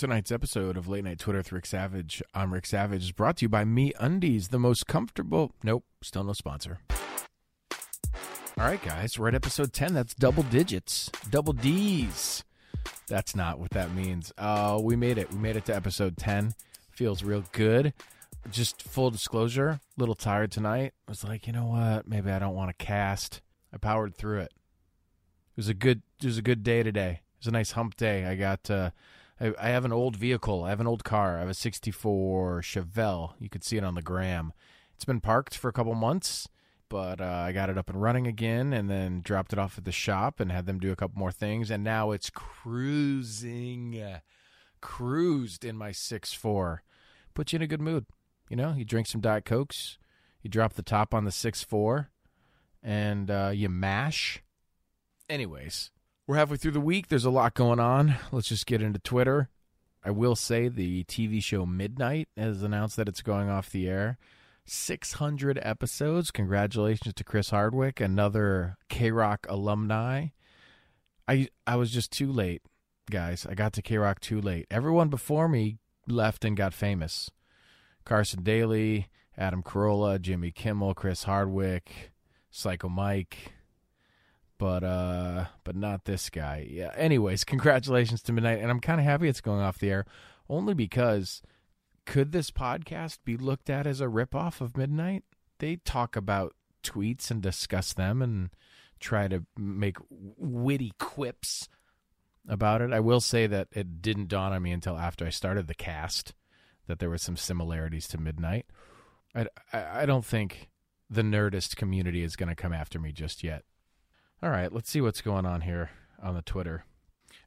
Tonight's episode of Late Night Twitter with Rick Savage, I'm Rick Savage, is brought to you by MeUndies, the most comfortable. Nope, still no sponsor. All right, guys, we're at episode 10. That's double digits, double D's. That's not what that means. Uh, we made it. We made it to episode 10. Feels real good. Just full disclosure, a little tired tonight. I was like, you know what? Maybe I don't want to cast. I powered through it. It was a good. It was a good day today. It was a nice hump day. I got. Uh, I, have an old vehicle. I have an old car. I have a '64 Chevelle. You could see it on the gram. It's been parked for a couple months, but uh, I got it up and running again, and then dropped it off at the shop and had them do a couple more things, and now it's cruising, cruised in my six-four. Put you in a good mood. You know, you drink some diet cokes, you drop the top on the six-four, and uh, you mash. Anyways, we're halfway through the week. There's a lot going on. Let's just get into Twitter. I will say the TV show Midnight has announced that it's going off the air. 600 episodes. Congratulations to Chris Hardwick, another KROQ alumni. I I was just too late, guys. I got to KROQ too late. Everyone before me left and got famous. Carson Daly, Adam Carolla, Jimmy Kimmel, Chris Hardwick, Psycho Mike, but uh but not this guy. Yeah. Anyways, congratulations to Midnight and I'm kind of happy it's going off the air only because could this podcast be looked at as a ripoff of Midnight? They talk about tweets and discuss them and try to make witty quips about it. I will say that it didn't dawn on me until after I started the cast that there were some similarities to Midnight. I, I, I don't think the Nerdist community is going to come after me just yet. All right, let's see what's going on here on the Twitter.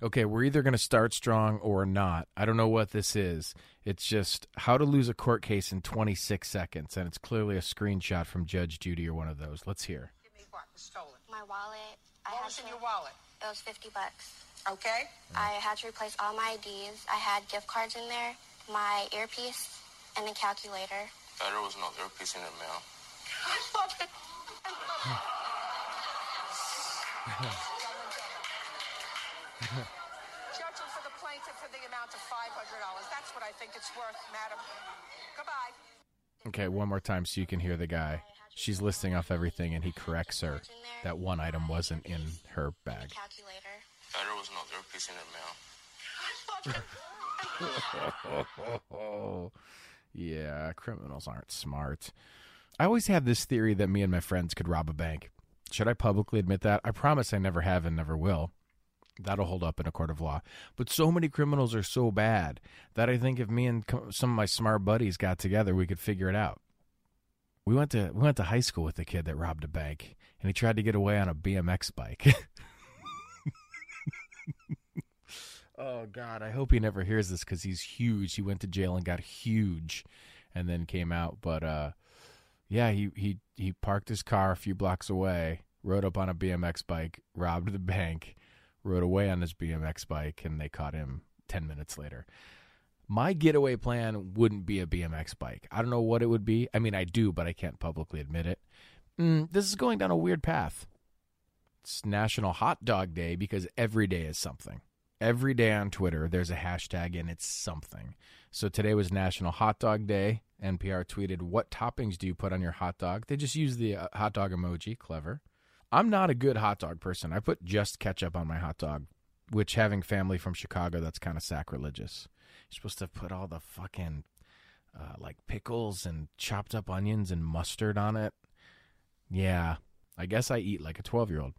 Okay, we're either going to start strong or not. I don't know what this is. It's just how to lose a court case in 26 seconds, and it's clearly a screenshot from Judge Judy or one of those. Let's hear. Give me what was stolen. My wallet. I What had was to, in your wallet? It was 50 bucks. Okay. I had to replace all my IDs. I had gift cards in there, my earpiece, and a calculator. There was no earpiece in the mail. I love it. Judging for the plaintiff for the amount of five hundred dollars. That's what I think it's worth, madam. Goodbye. Okay, one more time so you can hear the guy. She's listing off everything, and he corrects her that one item wasn't in her bag. Calculator. There was no earpiece in the mail. I love it. yeah, criminals aren't smart. I always had this theory that me and my friends could rob a bank. Should I publicly admit that? I promise I never have and never will. That'll hold up in a court of law. But so many criminals are so bad that I think if me and some of my smart buddies got together, we could figure it out. We went to we went to high school with a kid that robbed a bank, and he tried to get away on a BMX bike. oh God, I hope he never hears this because he's huge. He went to jail and got huge, and then came out. But uh, yeah, he he he parked his car a few blocks away, rode up on a BMX bike, robbed the bank, rode away on his BMX bike, and they caught him ten minutes later. My getaway plan wouldn't be a BMX bike. I don't know what it would be. I mean, I do, but I can't publicly admit it. Mm, this is going down a weird path. It's National Hot Dog Day because every day is something. Every day on Twitter, there's a hashtag and it's something. So today was National Hot Dog Day. NPR tweeted, What toppings do you put on your hot dog? They just use the uh, hot dog emoji. Clever. I'm not a good hot dog person. I put just ketchup on my hot dog, which, having family from Chicago, that's kind of sacrilegious. You're supposed to put all the fucking uh, like pickles and chopped up onions and mustard on it. Yeah, I guess I eat like a 12 year old.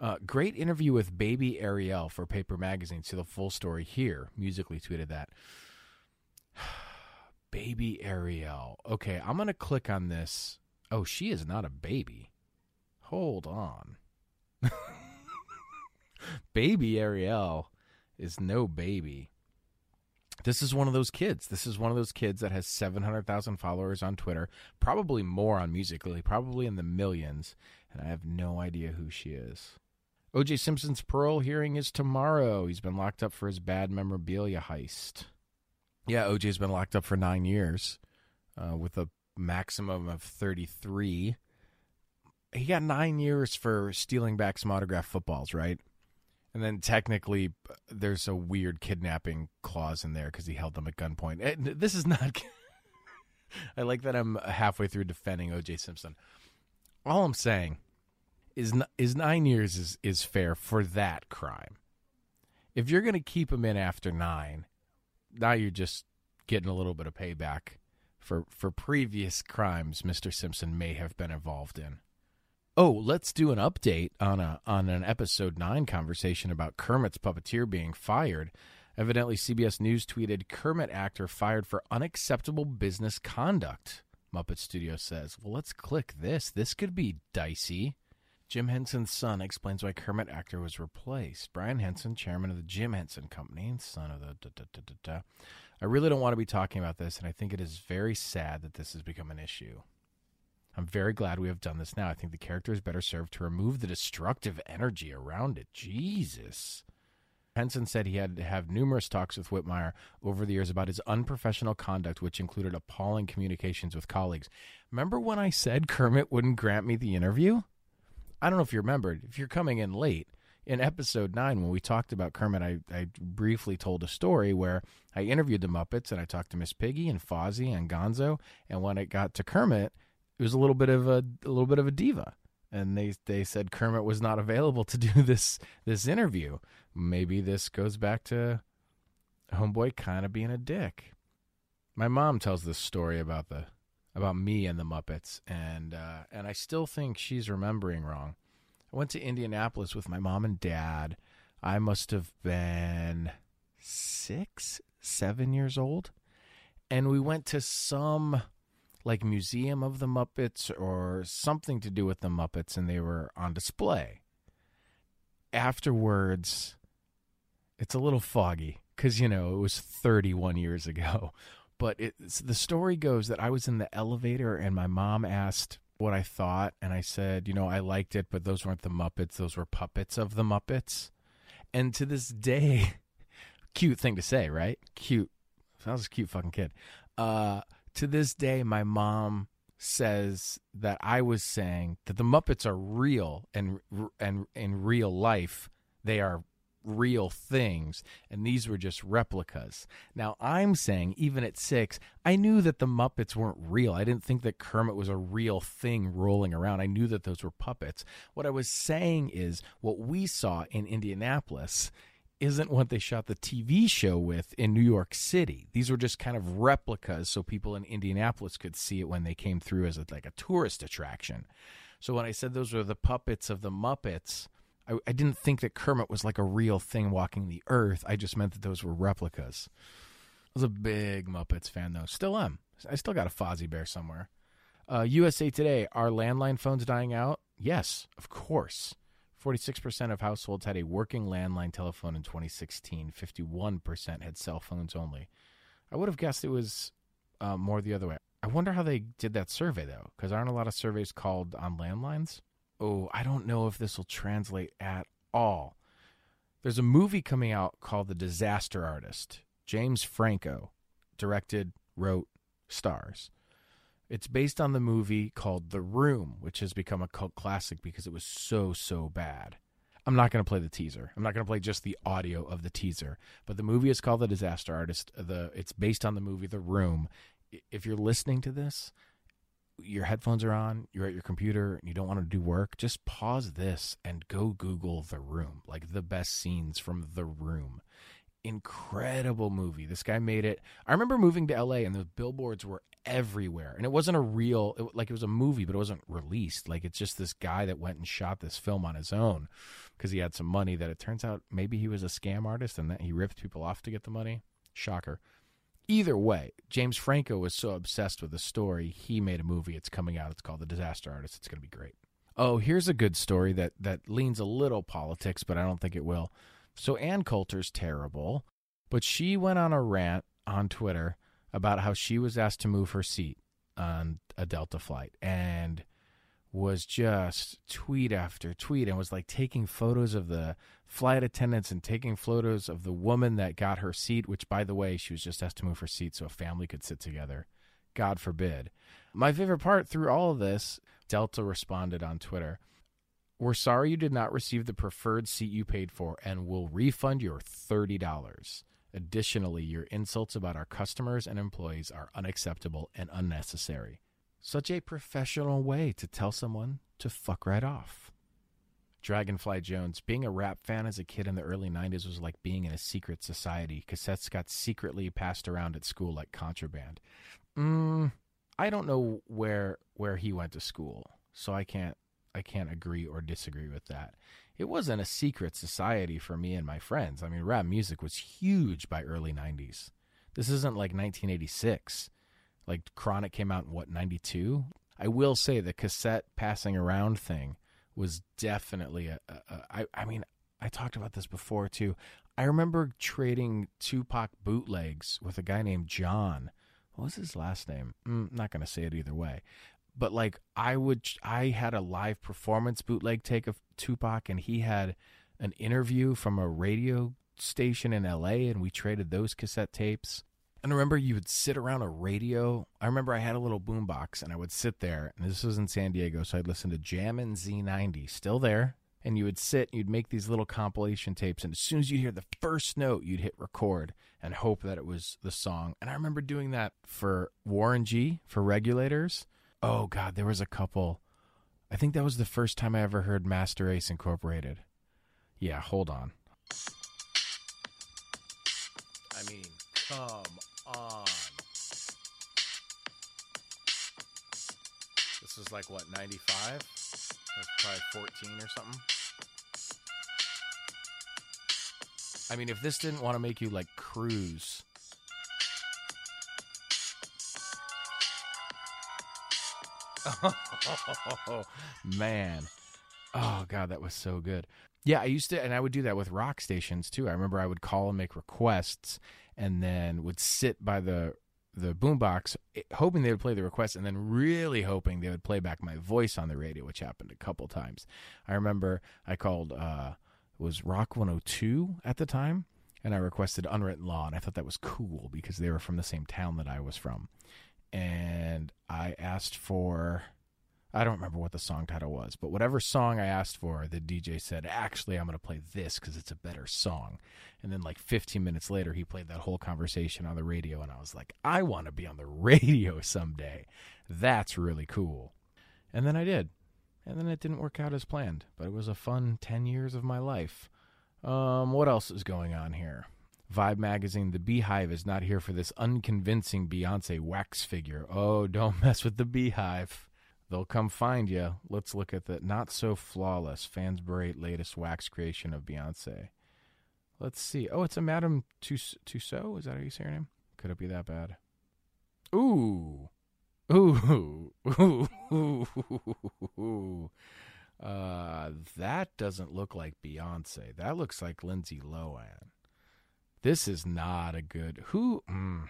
Uh, great interview with Baby Ariel for Paper Magazine. See the full story here. Musical.ly tweeted that. baby Ariel. Okay, I'm going to click on this. Oh, she is not a baby. Hold on. baby Ariel is no baby. This is one of those kids. This is one of those kids that has 700,000 followers on Twitter, probably more on Musical.ly, probably in the millions, and I have no idea who she is. OJ Simpson's parole hearing is tomorrow. He's been locked up for his bad memorabilia heist. Yeah, OJ's been locked up for nine years uh, with a maximum of 33. He got nine years for stealing back some autographed footballs, right? And then technically, there's a weird kidnapping clause in there because he held them at gunpoint. Eh, This is not. I like that I'm halfway through defending O.J. Simpson. All I'm saying is is nine years is is fair for that crime. If you're going to keep him in after nine, now you're just getting a little bit of payback for for previous crimes Mr. Simpson may have been involved in. Oh, let's do an update on a on an episode 9 conversation about Kermit's puppeteer being fired. Evidently CBS News tweeted Kermit actor fired for unacceptable business conduct. Muppet Studio says, "Well, let's click this. This could be dicey." Jim Henson's son explains why Kermit actor was replaced. Brian Henson, chairman of the Jim Henson Company and son of the da, da, da, da, da. I really don't want to be talking about this, and I think it is very sad that this has become an issue. I'm very glad we have done this now. I think the character is better served to remove the destructive energy around it. Jesus. Henson said he had to have numerous talks with Whitmire over the years about his unprofessional conduct, which included appalling communications with colleagues. Remember when I said Kermit wouldn't grant me the interview? I don't know if you remembered. If you're coming in late, in episode nine, when we talked about Kermit, I, I briefly told a story where I interviewed the Muppets and I talked to Miss Piggy and Fozzie and Gonzo. And when it got to Kermit, it was a little bit of a, a little bit of a diva. And they they said Kermit was not available to do this this interview. Maybe this goes back to homeboy kind of being a dick. My mom tells this story about the about me and the Muppets, and uh, and I still think she's remembering wrong. I went to Indianapolis with my mom and dad. I must have been six, seven years old, and we went to some like museum of the Muppets or something to do with the Muppets, and they were on display. Afterwards, it's a little foggy because you know it was 31 years ago but it's the story goes that I was in the elevator and my mom asked what I thought and I said, you know, I liked it, but those weren't the Muppets, those were puppets of the Muppets. And to this day, cute thing to say, right? Cute. I was a cute fucking kid. Uh to this day my mom says that I was saying that the Muppets are real and and in real life they are real things and these were just replicas. Now I'm saying even at 6 I knew that the Muppets weren't real. I didn't think that Kermit was a real thing rolling around. I knew that those were puppets. What I was saying is what we saw in Indianapolis isn't what they shot the TV show with in New York City. These were just kind of replicas so people in Indianapolis could see it when they came through as a, like a tourist attraction. So when I said those were the puppets of the Muppets, I, I didn't think that Kermit was like a real thing walking the earth. I just meant that those were replicas. I was a big Muppets fan, though. Still am. I still got a Fozzie Bear somewhere. Uh, USA Today, are landline phones dying out? Yes, of course. 46% of households had a working landline telephone in 2016. 51% had cell phones only. I would have guessed it was uh, more the other way. I wonder how they did that survey, though, because aren't a lot of surveys called on landlines? Oh, I don't know if this will translate at all. There's a movie coming out called The Disaster Artist. James Franco directed, wrote, stars. It's based on the movie called The Room, which has become a cult classic because it was so, so bad. I'm not going to play the teaser. I'm not going to play just the audio of the teaser. But the movie is called The Disaster Artist. The it's based on the movie The Room. If you're listening to this, your headphones are on, you're at your computer, and you don't want to do work, just pause this and go Google The Room, like the best scenes from The Room. Incredible movie. This guy made it. I remember moving to LA and the billboards were everywhere. And it wasn't a real, it, like it was a movie, but it wasn't released. Like it's just this guy that went and shot this film on his own because he had some money that it turns out maybe he was a scam artist and that he ripped people off to get the money. Shocker either way, James Franco was so obsessed with the story, he made a movie. It's coming out. It's called The Disaster Artist. It's going to be great. Oh, here's a good story that that leans a little politics, but I don't think it will. So Ann Coulter's terrible, but she went on a rant on Twitter about how she was asked to move her seat on a Delta flight and was just tweet after tweet and was like taking photos of the flight attendants and taking photos of the woman that got her seat, which, by the way, she was just asked to move her seat so a family could sit together. God forbid. My favorite part through all of this, Delta responded on Twitter. We're sorry you did not receive the preferred seat you paid for and will refund your $30. Additionally, your insults about our customers and employees are unacceptable and unnecessary. Such a professional way to tell someone to fuck right off. Dragonfly Jones, being a rap fan as a kid in the early 90s was like being in a secret society. Cassettes got secretly passed around at school like contraband. Mm, I don't know where where he went to school, so I can't I can't agree or disagree with that. It wasn't a secret society for me and my friends. I mean, rap music was huge by early 90s. This isn't like 1986. Like Chronic came out in what, 92? I will say the cassette passing around thing was definitely a, a, a I, I mean, I talked about this before too. I remember trading Tupac bootlegs with a guy named John. What was his last name? Mm, not going to say it either way but like I would, I had a live performance bootleg take of Tupac, and he had an interview from a radio station in LA, and we traded those cassette tapes. And remember you would sit around a radio. I remember I had a little boombox, and I would sit there, and this was in San Diego, so I'd listen to Jammin' Z90, still there. And you would sit, and you'd make these little compilation tapes, and as soon as you hear the first note, you'd hit record and hope that it was the song. And I remember doing that for Warren G for regulators Oh God, there was a couple. I think that was the first time I ever heard Masta Ace Incorporated. Yeah, hold on. I mean, come on. This was like what, 95? was probably 14 or something. I mean, if this didn't want to make you like cruise Oh, man. Oh, God, that was so good. Yeah, I used to, and I would do that with rock stations too. I remember I would call and make requests and then would sit by the the boombox eh, hoping they would play the request and then really hoping they would play back my voice on the radio which happened a couple times i remember i called uh was rock 102 at the time and i requested unwritten law and i thought that was cool because they were from the same town that i was from and I asked for I don't remember what the song title was, but whatever song I asked for, the DJ said, "Actually, I'm going to play this cuz it's a better song." And then like 15 minutes later, he played that whole conversation on the radio and I was like, "I want to be on the radio someday. That's really cool." And then I did. And then it didn't work out as planned, but it was a fun 10 years of my life. Um, what else is going on here? Vibe magazine, the BeyHive is not here for this unconvincing Beyonce wax figure. Oh, don't mess with the BeyHive. They'll come find you. Let's look at the not so flawless fans berate latest wax creation of Beyonce. Let's see. Oh, it's a Madame Tussauds. Is that how you say her name? Could it be that bad? Ooh. Ooh. Ooh. Ooh. Uh, that doesn't look like Beyonce. That looks like Lindsay Lohan. This is not a good. Who? Mm,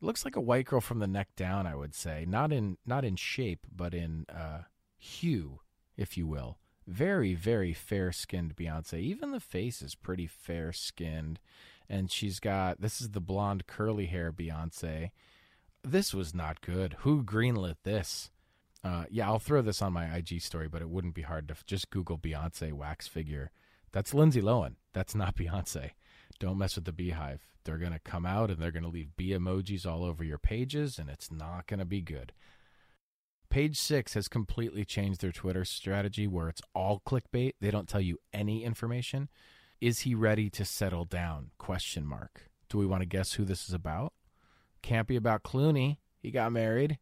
looks like a white girl from the neck down. I would say not in not in shape, but in uh, hue, if you will. Very very fair skinned Beyonce. Even the face is pretty fair skinned, and she's got this is the blonde curly hair Beyonce. This was not good. Who greenlit this? Uh, yeah, I'll throw this on my IG story, but it wouldn't be hard to just Google Beyonce wax figure. That's Lindsay Lohan. That's not Beyonce. Don't mess with the BeyHive. They're going to come out and they're going to leave bee emojis all over your pages, and it's not going to be good. Page six has completely changed their Twitter strategy where it's all clickbait. They don't tell you any information. Is he ready to settle down? Question mark. Do we want to guess who this is about? Can't be about Clooney. He got married.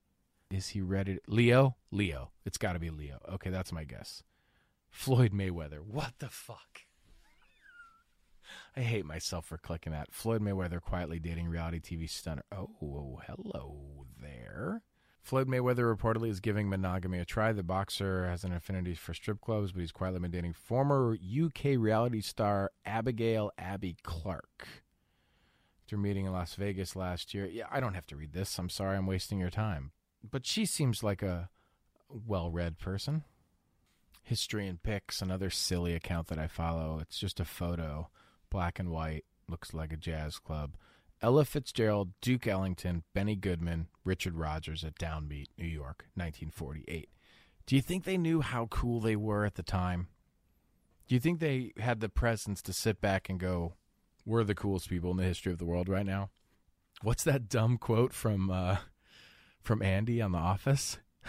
Is he ready? To... Leo? Leo. It's got to be Leo. Okay, that's my guess. Floyd Mayweather. What the fuck? I hate myself for clicking that. Floyd Mayweather quietly dating reality TV stunner. Oh, hello there. Floyd Mayweather reportedly is giving monogamy a try. The boxer has an affinity for strip clubs, but he's quietly been dating former UK reality star Abigail Abby Clark. After meeting in Las Vegas last year, yeah, I don't have to read this. I'm sorry, I'm wasting your time. But she seems like a well read person. History and Pics, another silly account that I follow. It's just a photo black and white, looks like a jazz club. Ella Fitzgerald, Duke Ellington, Benny Goodman, Richard Rodgers at Downbeat, New York, 1948. Do you think they knew how cool they were at the time? Do you think they had the presence to sit back and go, "We're the coolest people in the history of the world right now"? What's that dumb quote from uh, from Andy on The Office?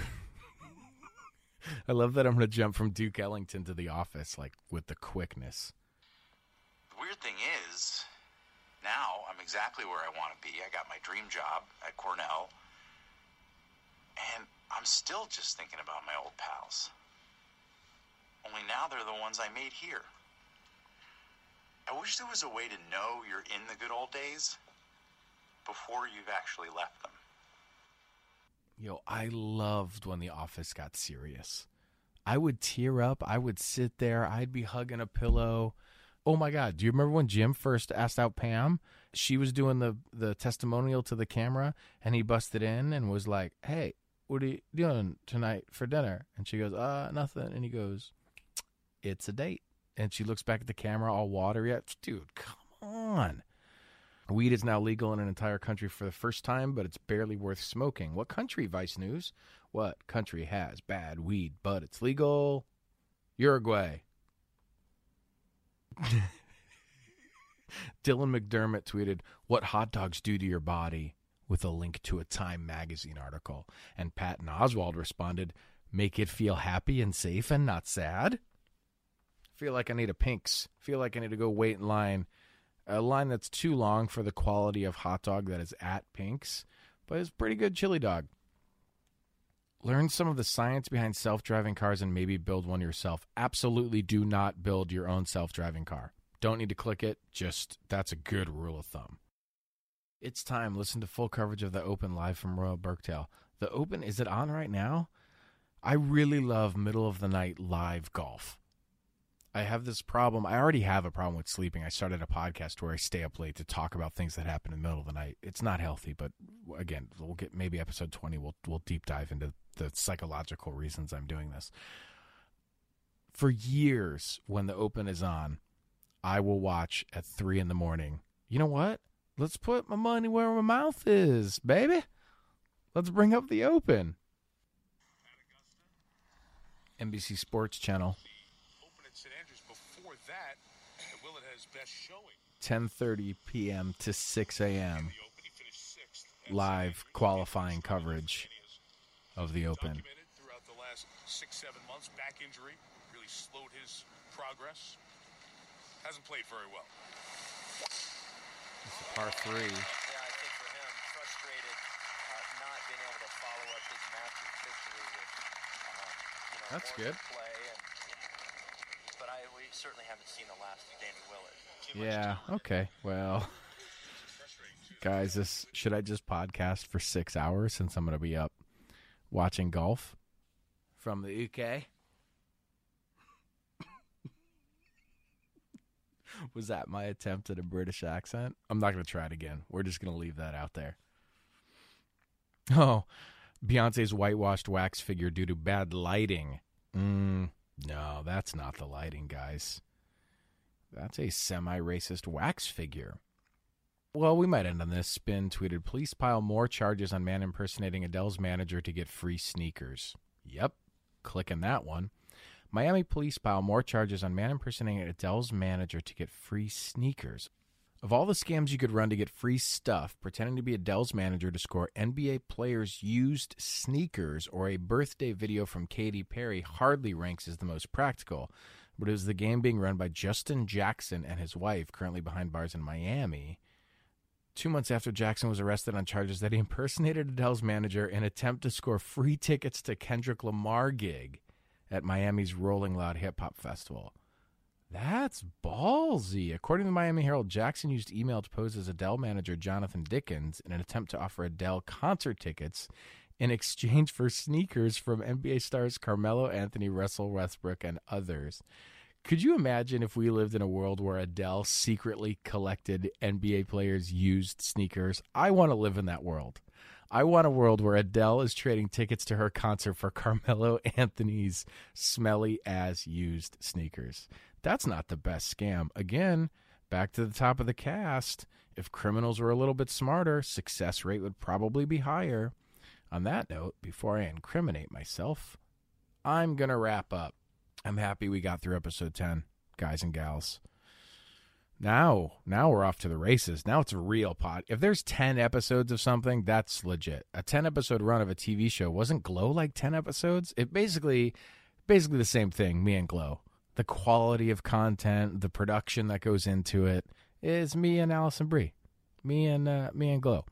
I love that I'm going to jump from Duke Ellington to The Office like with the quickness. Weird thing is, now I'm exactly where I want to be. I got my dream job at Cornell, and I'm still just thinking about my old pals. Only now they're the ones I made here. I wish there was a way to know you're in the good old days before you've actually left them. Yo, I loved when The Office got serious. I would tear up. I would sit there. I'd be hugging a pillow. Oh my God. Do you remember when Jim first asked out Pam? She was doing the, the testimonial to the camera and he busted in and was like, Hey, what are you doing tonight for dinner? And she goes, Uh, nothing. And he goes, It's a date. And she looks back at the camera all watery. Dude, come on. Weed is now legal in an entire country for the first time, but it's barely worth smoking. What country, Vice News? What country has bad weed, but it's legal? Uruguay. Dylan McDermott tweeted, What hot dogs do to your body? with a link to a Time magazine article. And Patton Oswalt responded, Make it feel happy and safe and not sad? Feel like I need a Pink's. Feel like I need to go wait in line. A line that's too long for the quality of hot dog that is at Pink's, but it's pretty good chili dog. Learn some of the science behind self driving cars and maybe build one yourself. Absolutely do not build your own self driving car. Don't need to click it, just that's a good rule of thumb. It's time. Listen to full coverage of the Open live from Royal Birkdale. The Open, is it on right now? I really love middle of the night live golf. I have this problem. I already have a problem with sleeping. I started a podcast where I stay up late to talk about things that happen in the middle of the night. It's not healthy, but again, we'll get maybe episode 20 we'll we'll deep dive into the psychological reasons I'm doing this. For years when the open is on, I will watch at 3 in the morning. You know what? Let's put my money where my mouth is, baby. Let's bring up the open. NBC Sports Channel. Open at St. Andrews. Before that, at Willett had his best showing. 10:30 p.m. to 6 a.m. The Open, he finished sixth. at live qualifying coverage And he is of the Open. Throughout the last six, seven months. Back injury really slowed his progress. Hasn't played very well. It's a par three. Yeah, I think for him, frustrated uh, not being able to follow up his Masters victory with, um, you know, That's good. play. And, but I, we certainly haven't seen the last of Danny Willett. Too Yeah. Okay. Well, guys, this should I just podcast for six hours since I'm going to be up watching golf from the UK? Was that my attempt at a British accent? I'm not going to try it again. We're just going to leave that out there. Oh, Beyonce's whitewashed wax figure due to bad lighting. Mm, no, that's not the lighting, guys. That's a semi racist wax figure. Well, we might end on this. Spin tweeted Police pile more charges on man impersonating Adele's manager to get free sneakers. Yep, clicking that one. Miami police pile more charges on man impersonating Adele's manager to get free sneakers. Of all the scams you could run to get free stuff, pretending to be Adele's manager to score NBA players' used sneakers or a birthday video from Katy Perry hardly ranks as the most practical. But it was the game being run by Justin Jackson and his wife, currently behind bars in Miami. Two months after Jackson was arrested on charges that he impersonated Adele's manager in an attempt to score free tickets to Kendrick Lamar gig at Miami's Rolling Loud Hip Hop Festival. That's ballsy. According to the Miami Herald, Jackson used email to pose as Adele manager Jonathan Dickins in an attempt to offer Adele concert tickets in exchange for sneakers from NBA stars Carmelo Anthony, Russell Westbrook, and others. Could you imagine if we lived in a world where Adele secretly collected NBA players' used sneakers? I want to live in that world. I want a world where Adele is trading tickets to her concert for Carmelo Anthony's smelly ass used sneakers. That's not the best scam. Again, back to the top of the cast. If criminals were a little bit smarter, success rate would probably be higher. On that note, before I incriminate myself, I'm going to wrap up. I'm happy we got through episode 10, guys and gals. Now, now we're off to the races. Now it's a real pod. If there's 10 episodes of something, that's legit. A 10 episode run of a TV show wasn't Glow like 10 episodes? It basically basically the same thing, me and Glow. The quality of content, the production that goes into it is me and Alison Brie. Me and uh, me and Glow.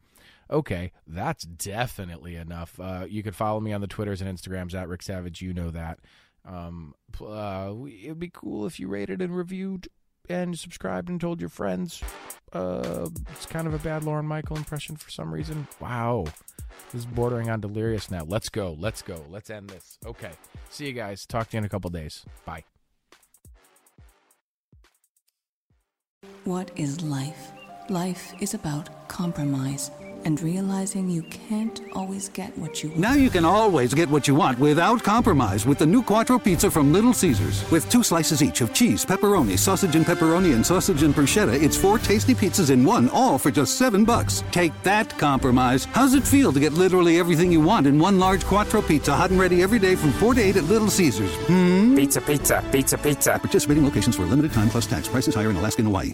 Okay, that's definitely enough. Uh, you could follow me on the Twitters and Instagrams at Rick Savage. You know that. Um, uh, it'd be cool if you rated and reviewed and subscribed and told your friends. Uh, it's kind of a bad Lauren Michael impression for some reason. Wow. This is bordering on delirious now. Let's go. Let's go. Let's end this. Okay. See you guys. Talk to you in a couple days. Bye. What is life? Life is about compromise and realizing you can't always get what you want. Now you can always get what you want without compromise with the new Quattro Pizza from Little Caesars. With two slices each of cheese, pepperoni, sausage and pepperoni, and sausage and bruschetta, it's four tasty pizzas in one, all for just seven bucks. Take that compromise. How's it feel to get literally everything you want in one large Quattro Pizza, hot and ready every day from 4 to 8 at Little Caesars? Hmm? Pizza, pizza, pizza, pizza. Participating locations for a limited time plus tax. Prices higher in Alaska and Hawaii.